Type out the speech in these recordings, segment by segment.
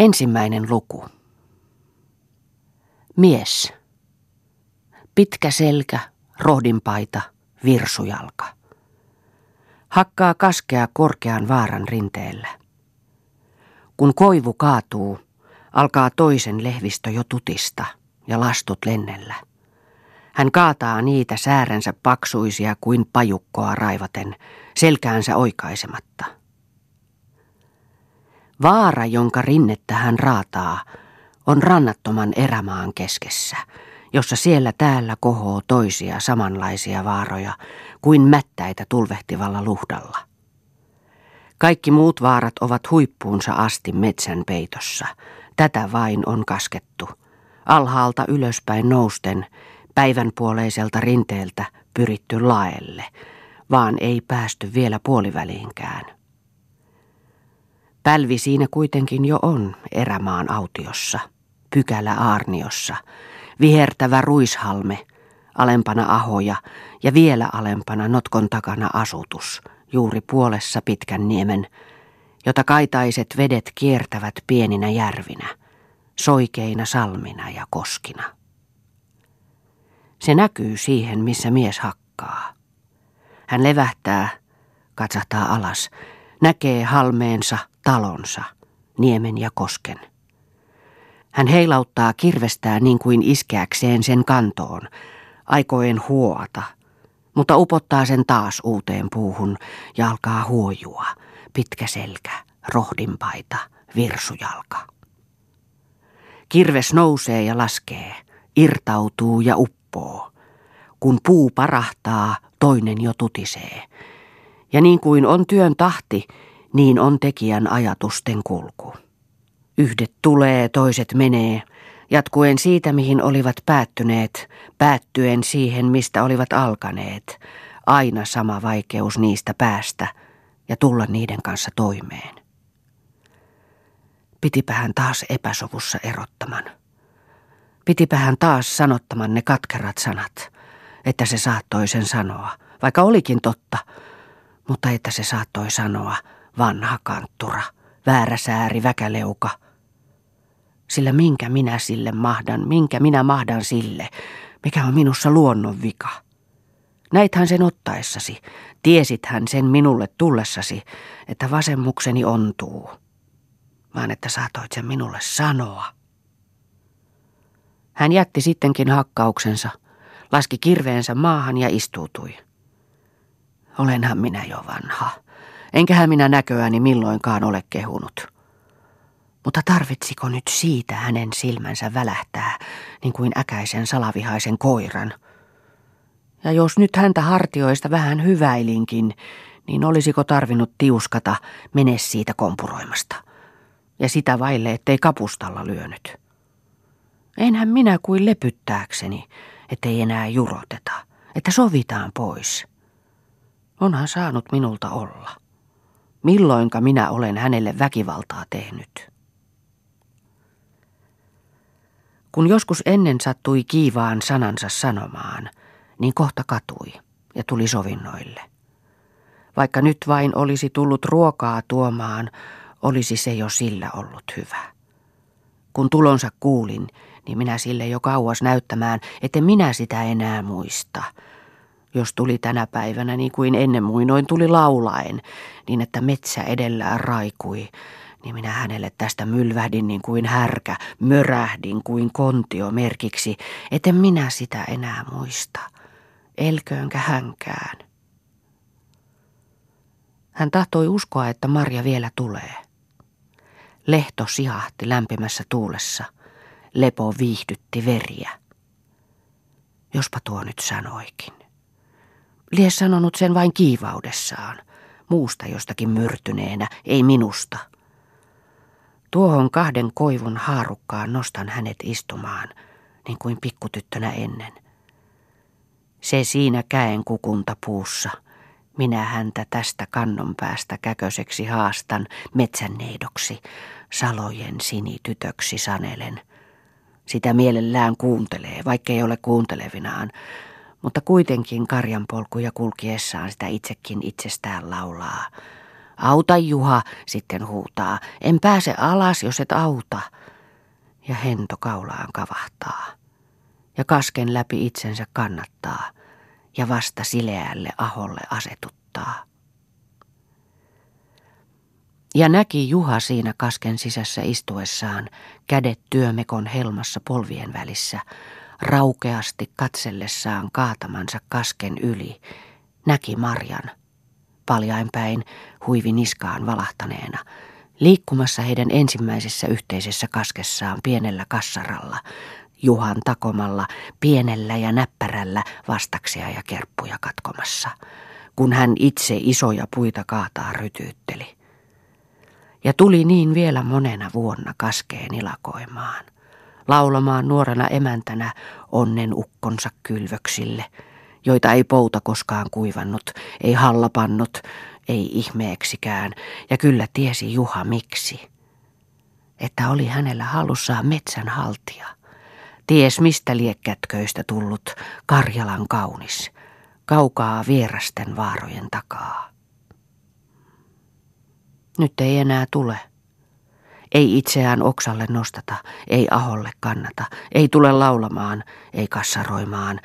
Ensimmäinen luku. Mies. Pitkä selkä, rohdinpaita, virsujalka. Hakkaa kaskea korkean vaaran rinteellä. Kun koivu kaatuu, alkaa toisen lehvistö jo tutista ja lastut lennellä. Hän kaataa niitä säärensä paksuisia kuin pajukkoa raivaten, selkäänsä oikaisematta. Vaara, jonka rinnettä hän raataa, on rannattoman erämaan keskessä, jossa siellä täällä kohoo toisia samanlaisia vaaroja kuin mättäitä tulvehtivalla luhdalla. Kaikki muut vaarat ovat huippuunsa asti metsän peitossa. Tätä vain on kaskettu. Alhaalta ylöspäin nousten, päivänpuoleiselta rinteeltä pyritty laelle, vaan ei päästy vielä puoliväliinkään. Pälvi siinä kuitenkin jo on erämaan autiossa, pykälä aarniossa, vihertävä ruishalme, alempana ahoja ja vielä alempana notkon takana asutus, juuri puolessa pitkän niemen, jota kaitaiset vedet kiertävät pieninä järvinä, soikeina salmina ja koskina. Se näkyy siihen, missä mies hakkaa. Hän levähtää, katsahtaa alas, näkee halmeensa, talonsa, niemen ja kosken. Hän heilauttaa kirvestää niin kuin iskeäkseen sen kantoon, aikoen huoata, mutta upottaa sen taas uuteen puuhun ja alkaa huojua, pitkä selkä, rohdinpaita, virsujalka. Kirves nousee ja laskee, irtautuu ja uppoo. Kun puu parahtaa, toinen jo tutisee. Ja niin kuin on työn tahti, niin on tekijän ajatusten kulku. Yhdet tulee, toiset menee, jatkuen siitä, mihin olivat päättyneet, päättyen siihen, mistä olivat alkaneet. Aina sama vaikeus niistä päästä ja tulla niiden kanssa toimeen. Pitipähän taas epäsovussa erottaman. Pitipähän taas sanottaman ne katkerat sanat, että se saattoi sen sanoa, vaikka olikin totta, mutta että se saattoi sanoa – vanha kanttura, väärä sääri, väkäleuka. Sillä minkä minä sille mahdan, minkä minä mahdan sille, mikä on minussa luonnon vika. Näithän sen ottaessasi, tiesithän sen minulle tullessasi, että vasemmukseni ontuu, vaan että saatoit sen minulle sanoa. Hän jätti sittenkin hakkauksensa, laski kirveensä maahan ja istuutui. Olenhan minä jo vanha, Enkähän minä näköäni milloinkaan ole kehunut. Mutta tarvitsiko nyt siitä hänen silmänsä välähtää, niin kuin äkäisen salavihaisen koiran? Ja jos nyt häntä hartioista vähän hyväilinkin, niin olisiko tarvinnut tiuskata, mene siitä kompuroimasta. Ja sitä vaille, ettei kapustalla lyönyt. Enhän minä kuin lepyttääkseni, ettei enää juroteta, että sovitaan pois. Onhan saanut minulta olla milloinka minä olen hänelle väkivaltaa tehnyt. Kun joskus ennen sattui kiivaan sanansa sanomaan, niin kohta katui ja tuli sovinnoille. Vaikka nyt vain olisi tullut ruokaa tuomaan, olisi se jo sillä ollut hyvä. Kun tulonsa kuulin, niin minä sille jo kauas näyttämään, että minä sitä enää muista – jos tuli tänä päivänä niin kuin ennen muinoin tuli laulaen, niin että metsä edellään raikui, niin minä hänelle tästä mylvähdin niin kuin härkä, mörähdin kuin kontio merkiksi, etten minä sitä enää muista. Elköönkä hänkään. Hän tahtoi uskoa, että Marja vielä tulee. Lehto sihahti lämpimässä tuulessa. Lepo viihdytti veriä. Jospa tuo nyt sanoikin. Lie sanonut sen vain kiivaudessaan, muusta jostakin myrtyneenä, ei minusta. Tuohon kahden koivun haarukkaan nostan hänet istumaan, niin kuin pikkutyttönä ennen. Se siinä käen kukunta puussa. Minä häntä tästä kannon päästä käköseksi haastan metsäneidoksi, salojen sinitytöksi sanelen. Sitä mielellään kuuntelee, vaikkei ole kuuntelevinaan, mutta kuitenkin karjanpolkuja kulkiessaan sitä itsekin itsestään laulaa. Auta Juha, sitten huutaa. En pääse alas, jos et auta. Ja hento kaulaan kavahtaa. Ja kasken läpi itsensä kannattaa. Ja vasta sileälle aholle asetuttaa. Ja näki Juha siinä kasken sisässä istuessaan, kädet työmekon helmassa polvien välissä, raukeasti katsellessaan kaatamansa kasken yli, näki Marjan, paljainpäin huivi niskaan valahtaneena, liikkumassa heidän ensimmäisessä yhteisessä kaskessaan pienellä kassaralla, Juhan takomalla, pienellä ja näppärällä vastaksia ja kerppuja katkomassa, kun hän itse isoja puita kaataa rytyytteli. Ja tuli niin vielä monena vuonna kaskeen ilakoimaan, laulamaan nuorena emäntänä onnen ukkonsa kylvöksille, joita ei pouta koskaan kuivannut, ei hallapannut, ei ihmeeksikään, ja kyllä tiesi Juha miksi. Että oli hänellä hallussaan metsän haltija. Ties mistä liekkätköistä tullut Karjalan kaunis, kaukaa vierasten vaarojen takaa. Nyt ei enää tule. Ei itseään oksalle nostata, ei aholle kannata, ei tule laulamaan, ei kassaroimaan,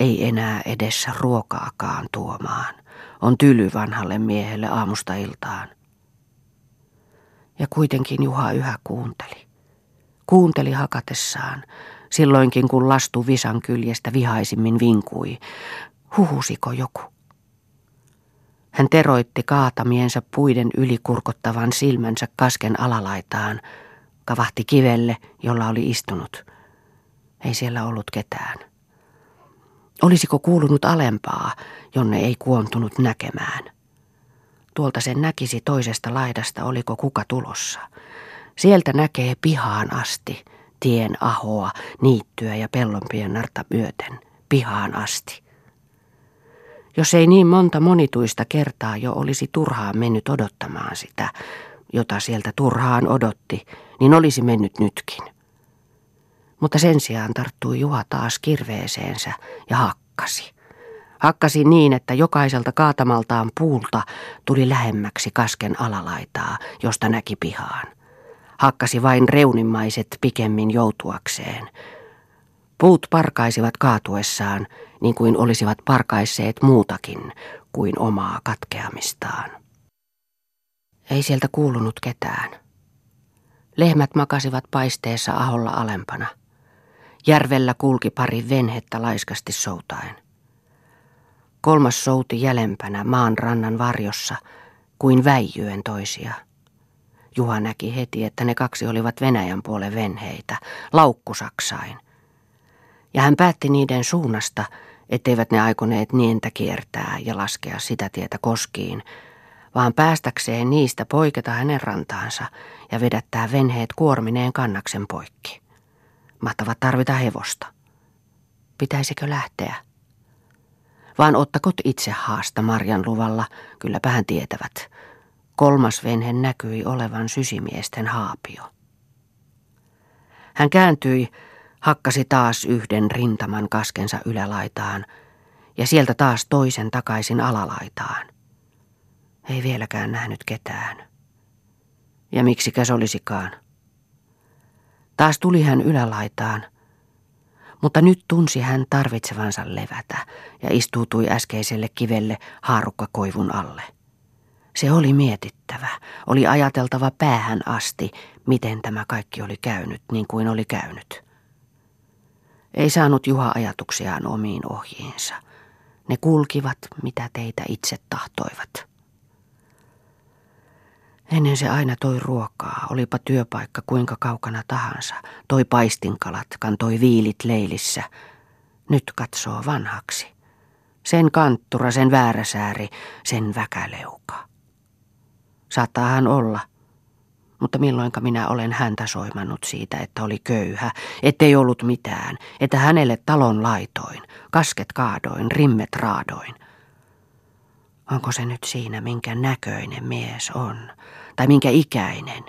ei enää edessä ruokaakaan tuomaan. On tyly vanhalle miehelle aamusta iltaan. Ja kuitenkin Juha yhä kuunteli. Kuunteli hakatessaan, silloinkin kun lastu visan kyljestä vihaisimmin vinkui. Huhusiko joku? Hän teroitti kaatamiensa puiden ylikurkottavan silmänsä kasken alalaitaan, kavahti kivelle, jolla oli istunut. Ei siellä ollut ketään. Olisiko kuulunut alempaa, jonne ei kuontunut näkemään? Tuolta sen näkisi toisesta laidasta, oliko kuka tulossa. Sieltä näkee pihaan asti, tien ahoa, niittyä ja pellonpiennarta myöten, pihaan asti. Jos ei niin monta monituista kertaa jo olisi turhaan mennyt odottamaan sitä, jota sieltä turhaan odotti, niin olisi mennyt nytkin. Mutta sen sijaan tarttui Juha taas kirveeseensä ja hakkasi. Hakkasi niin, että jokaiselta kaatamaltaan puulta tuli lähemmäksi kasken alalaitaa, josta näki pihaan. Hakkasi vain reunimmaiset pikemmin joutuakseen. Puut parkaisivat kaatuessaan, niin kuin olisivat parkaisseet muutakin kuin omaa katkeamistaan. Ei sieltä kuulunut ketään. Lehmät makasivat paisteessa aholla alempana. Järvellä kulki pari venhettä laiskasti soutaen. Kolmas souti jälempänä maan rannan varjossa, kuin väijyen toisia. Juha näki heti, että ne kaksi olivat Venäjän puolen venheitä, laukkusaksain. Ja hän päätti niiden suunnasta, etteivät ne aikoneet nientä kiertää ja laskea sitä tietä koskiin, vaan päästäkseen niistä poiketa hänen rantaansa ja vedättää venheet kuormineen kannaksen poikki. Mahtavat tarvita hevosta. Pitäisikö lähteä? Vaan ottakot itse haasta Marjan luvalla, kylläpä hän tietävät. Kolmas venhe näkyi olevan sysimiesten haapio. Hän kääntyi hakkasi taas yhden rintaman kaskensa ylälaitaan ja sieltä taas toisen takaisin alalaitaan. Ei vieläkään nähnyt ketään. Ja miksikäs olisikaan? Taas tuli hän ylälaitaan, mutta nyt tunsi hän tarvitsevansa levätä ja istuutui äskeiselle kivelle haarukkakoivun alle. Se oli mietittävä, oli ajateltava päähän asti, miten tämä kaikki oli käynyt niin kuin oli käynyt. Ei saanut Juha ajatuksiaan omiin ohjiinsa. Ne kulkivat, mitä teitä itse tahtoivat. Ennen se aina toi ruokaa, olipa työpaikka kuinka kaukana tahansa. Toi paistinkalat, kantoi viilit leilissä. Nyt katsoo vanhaksi. Sen kanttura, sen vääräsääri, sen väkäleuka. Saattaa hän olla, mutta milloinka minä olen häntä soimannut siitä, että oli köyhä, ettei ollut mitään, että hänelle talon laitoin, kasket kaadoin, rimmet raadoin. Onko se nyt siinä, minkä näköinen mies on, tai minkä ikäinen,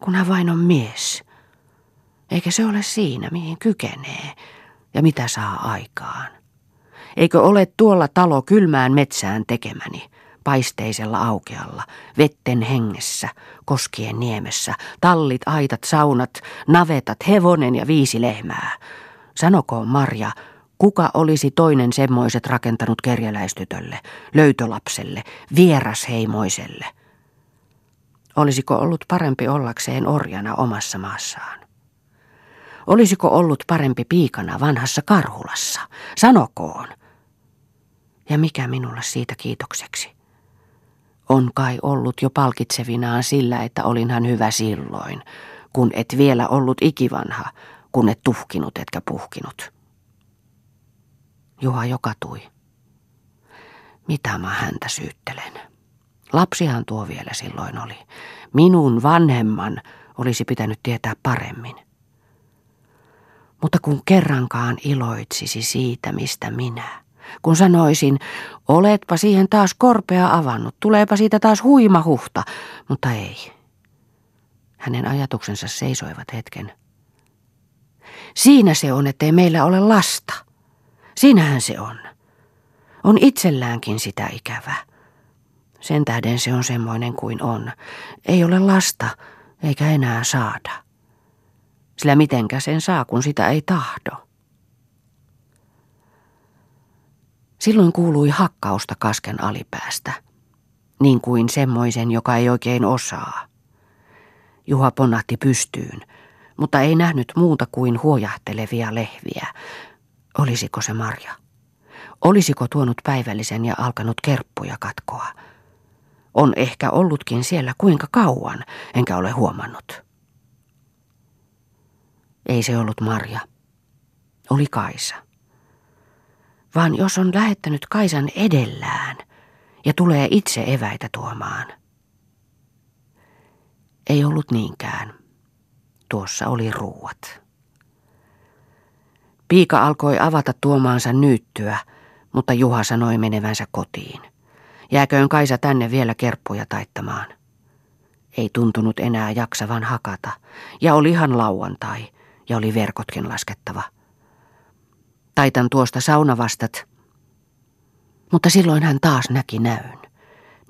kun hän vain on mies? Eikä se ole siinä, mihin kykenee ja mitä saa aikaan. Eikö ole tuolla talo kylmään metsään tekemäni, paisteisella aukealla, vetten hengessä, koskien niemessä, tallit, aitat, saunat, navetat, hevonen ja viisi lehmää. Sanokoon Marja, kuka olisi toinen semmoiset rakentanut kerjäläistytölle, löytölapselle, vierasheimoiselle? Olisiko ollut parempi ollakseen orjana omassa maassaan? Olisiko ollut parempi piikana vanhassa Karhulassa? Sanokoon. Ja mikä minulle siitä kiitokseksi? On kai ollut jo palkitsevinaan sillä, että olinhan hyvä silloin, kun et vielä ollut ikivanha, kun et tuhkinut etkä puhkinut. Juha jokatui. Mitä mä häntä syyttelen? Lapsihan tuo vielä silloin oli. Minun vanhemman olisi pitänyt tietää paremmin. Mutta kun kerrankaan iloitsisi siitä, mistä minä. Kun sanoisin, oletpa siihen taas korpea avannut, tuleepa siitä taas huima huhta, mutta ei. Hänen ajatuksensa seisoivat hetken. Siinä se on, ettei meillä ole lasta. Siinähän se on. On itselläänkin sitä ikävää. Sen tähden se on semmoinen kuin on. Ei ole lasta, eikä enää saada. Sillä mitenkä sen saa, kun sitä ei tahdo. Silloin kuului hakkausta kasken alipäästä, niin kuin semmoisen, joka ei oikein osaa. Juha ponnahti pystyyn, mutta ei nähnyt muuta kuin huojahtelevia lehviä. Olisiko se Marja? Olisiko tuonut päivällisen ja alkanut kerppuja katkoa? On ehkä ollutkin siellä kuinka kauan, enkä ole huomannut. Ei se ollut Marja. Oli Kaisa. Vaan jos on lähettänyt Kaisan edellään ja tulee itse eväitä tuomaan. Ei ollut niinkään. Tuossa oli ruuat. Piika alkoi avata tuomaansa nyyttyä, mutta Juha sanoi menevänsä kotiin. Jääköön Kaisa tänne vielä kerppuja taittamaan. Ei tuntunut enää jaksavan hakata, ja olihan lauantai, ja oli verkotkin laskettava. Taitan tuosta saunavastat, mutta silloin hän taas näki näyn.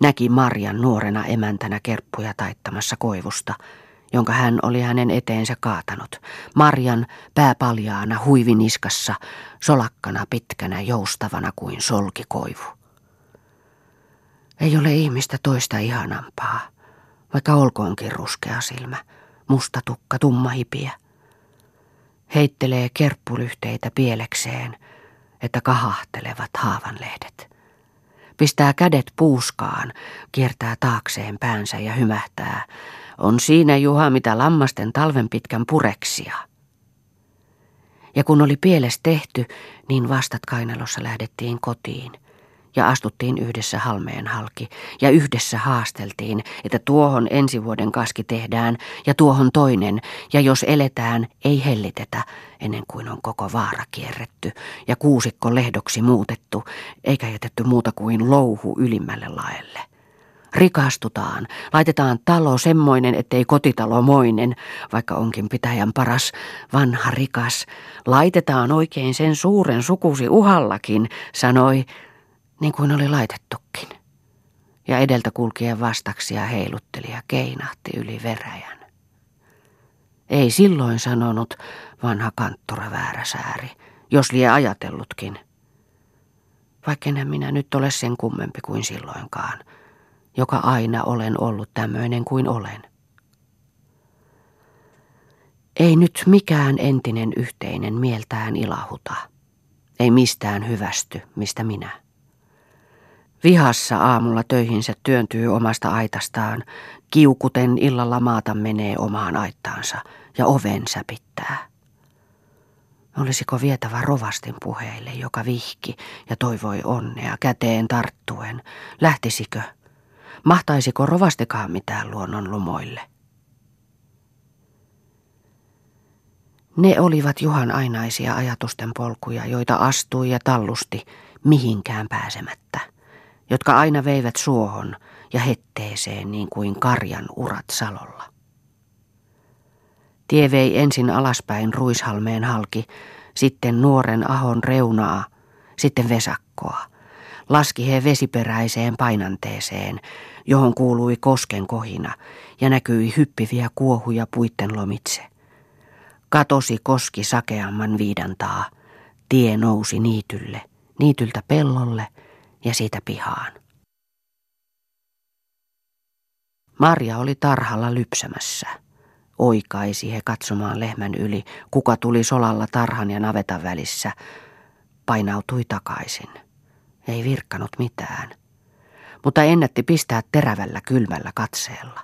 Näki Marjan nuorena emäntänä kerppuja taittamassa koivusta, jonka hän oli hänen eteensä kaatanut. Marjan pääpaljaana huiviniskassa, solakkana pitkänä joustavana kuin solkikoivu. Ei ole ihmistä toista ihanampaa, vaikka olkoonkin ruskea silmä, musta tukka, tumma hipiä. Heittelee kerppulyhteitä pielekseen, että kahahtelevat haavanlehdet. Pistää kädet puuskaan, kiertää taakseen päänsä ja hymähtää. On siinä Juha mitä lammasten talven pitkän pureksia. Ja kun oli pieles tehty, niin vastat kainalossa lähdettiin kotiin ja astuttiin yhdessä halmeen halki ja yhdessä haasteltiin, että tuohon ensi vuoden kaski tehdään ja tuohon toinen ja jos eletään, ei hellitetä ennen kuin on koko vaara kierretty ja kuusikko lehdoksi muutettu eikä jätetty muuta kuin louhu ylimmälle laelle. Rikastutaan, laitetaan talo semmoinen, ettei kotitalo moinen, vaikka onkin pitäjän paras, vanha rikas. Laitetaan oikein sen suuren sukusi uhallakin, sanoi niin kuin oli laitettukin. Ja edeltä kulkien vastaksia heilutteli ja keinahti yli veräjän. Ei silloin sanonut vanha kanttura vääräsääri, jos lie ajatellutkin. Vaikka minä nyt ole sen kummempi kuin silloinkaan, joka aina olen ollut tämmöinen kuin olen. Ei nyt mikään entinen yhteinen mieltään ilahuta. Ei mistään hyvästy, mistä minä. Vihassa aamulla töihinsä työntyy omasta aitastaan, kiukuten illalla maata menee omaan aittaansa ja oven säpittää. Olisiko vietävä rovastin puheille, joka vihki ja toivoi onnea käteen tarttuen? Lähtisikö? Mahtaisiko rovastikaan mitään luonnon lumoille? Ne olivat Juhan ainaisia ajatusten polkuja, joita astui ja tallusti mihinkään pääsemättä jotka aina veivät suohon ja hetteeseen niin kuin karjan urat salolla. Tie vei ensin alaspäin Ruishalmeen halki, sitten nuoren ahon reunaa, sitten vesakkoa. laski he vesiperäiseen painanteeseen, johon kuului kosken kohina ja näkyi hyppiviä kuohuja puitten lomitse. Katosi koski sakeamman viidantaa. Tie nousi niitylle, niityltä pellolle ja siitä pihaan. Marja oli tarhalla lypsämässä. Oikaisi he katsomaan lehmän yli, kuka tuli solalla tarhan ja navetan välissä. Painautui takaisin. Ei virkkanut mitään. Mutta ennätti pistää terävällä kylmällä katseella.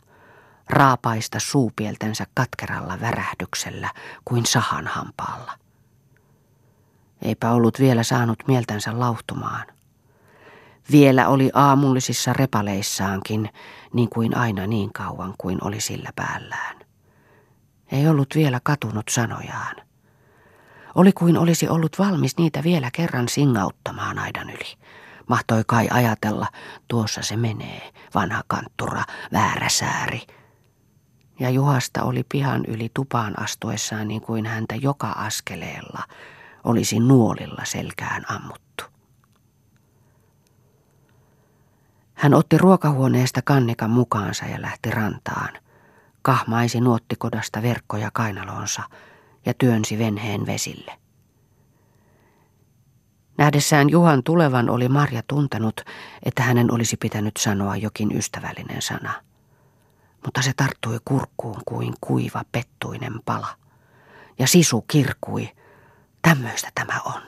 Raapaista suupieltensä katkeralla värähdyksellä kuin sahan hampaalla. Eipä ollut vielä saanut mieltänsä lauhtumaan. Vielä oli aamullisissa repaleissaankin, niin kuin aina niin kauan kuin oli sillä päällään. Ei ollut vielä katunut sanojaan. Oli kuin olisi ollut valmis niitä vielä kerran singauttamaan aidan yli. Mahtoi kai ajatella, tuossa se menee, vanha kanttura, väärä sääri. Ja Juhasta oli pihan yli tupaan astuessaan niin kuin häntä joka askeleella olisi nuolilla selkään ammuttu. Hän otti ruokahuoneesta kannikan mukaansa ja lähti rantaan. Kahmaisi nuottikodasta verkkoja kainalonsa ja työnsi venheen vesille. Nähdessään Juhan tulevan oli Marja tuntenut, että hänen olisi pitänyt sanoa jokin ystävällinen sana. Mutta se tarttui kurkkuun kuin kuiva pettuinen pala. Ja sisu kirkui. Tämmöistä tämä on.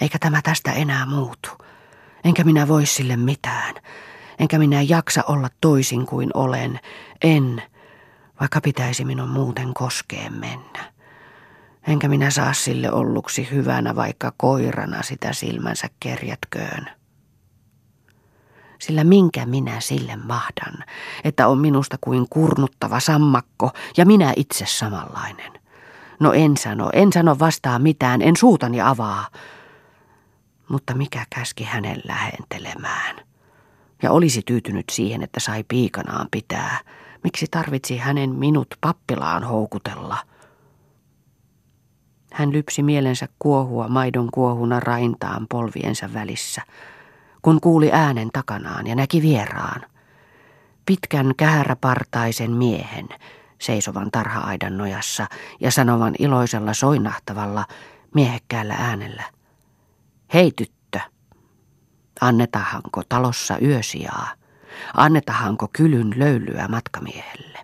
Eikä tämä tästä enää muutu. Enkä minä voi sille mitään. Enkä minä jaksa olla toisin kuin olen. En, vaikka pitäisi minun muuten koskeen mennä. Enkä minä saa sille olluksi hyvänä, vaikka koirana sitä silmänsä kerjätköön. Sillä minkä minä sille mahdan, että on minusta kuin kurnuttava sammakko ja minä itse samanlainen. No en sano, en sano vastaa mitään, en suutani avaa. Mutta mikä käski hänen lähentelemään? Ja olisi tyytynyt siihen, että sai piikanaan pitää. Miksi tarvitsi hänen minut pappilaan houkutella? Hän lypsi mielensä kuohua maidon kuohuna raintaan polviensa välissä, kun kuuli äänen takanaan ja näki vieraan. Pitkän kähäräpartaisen miehen, seisovan tarha-aidan nojassa ja sanovan iloisella soinahtavalla, miehekkäällä äänellä. Hei tyttö, annetahanko talossa yösijaa? Annetahanko kylyn löylyä matkamiehelle?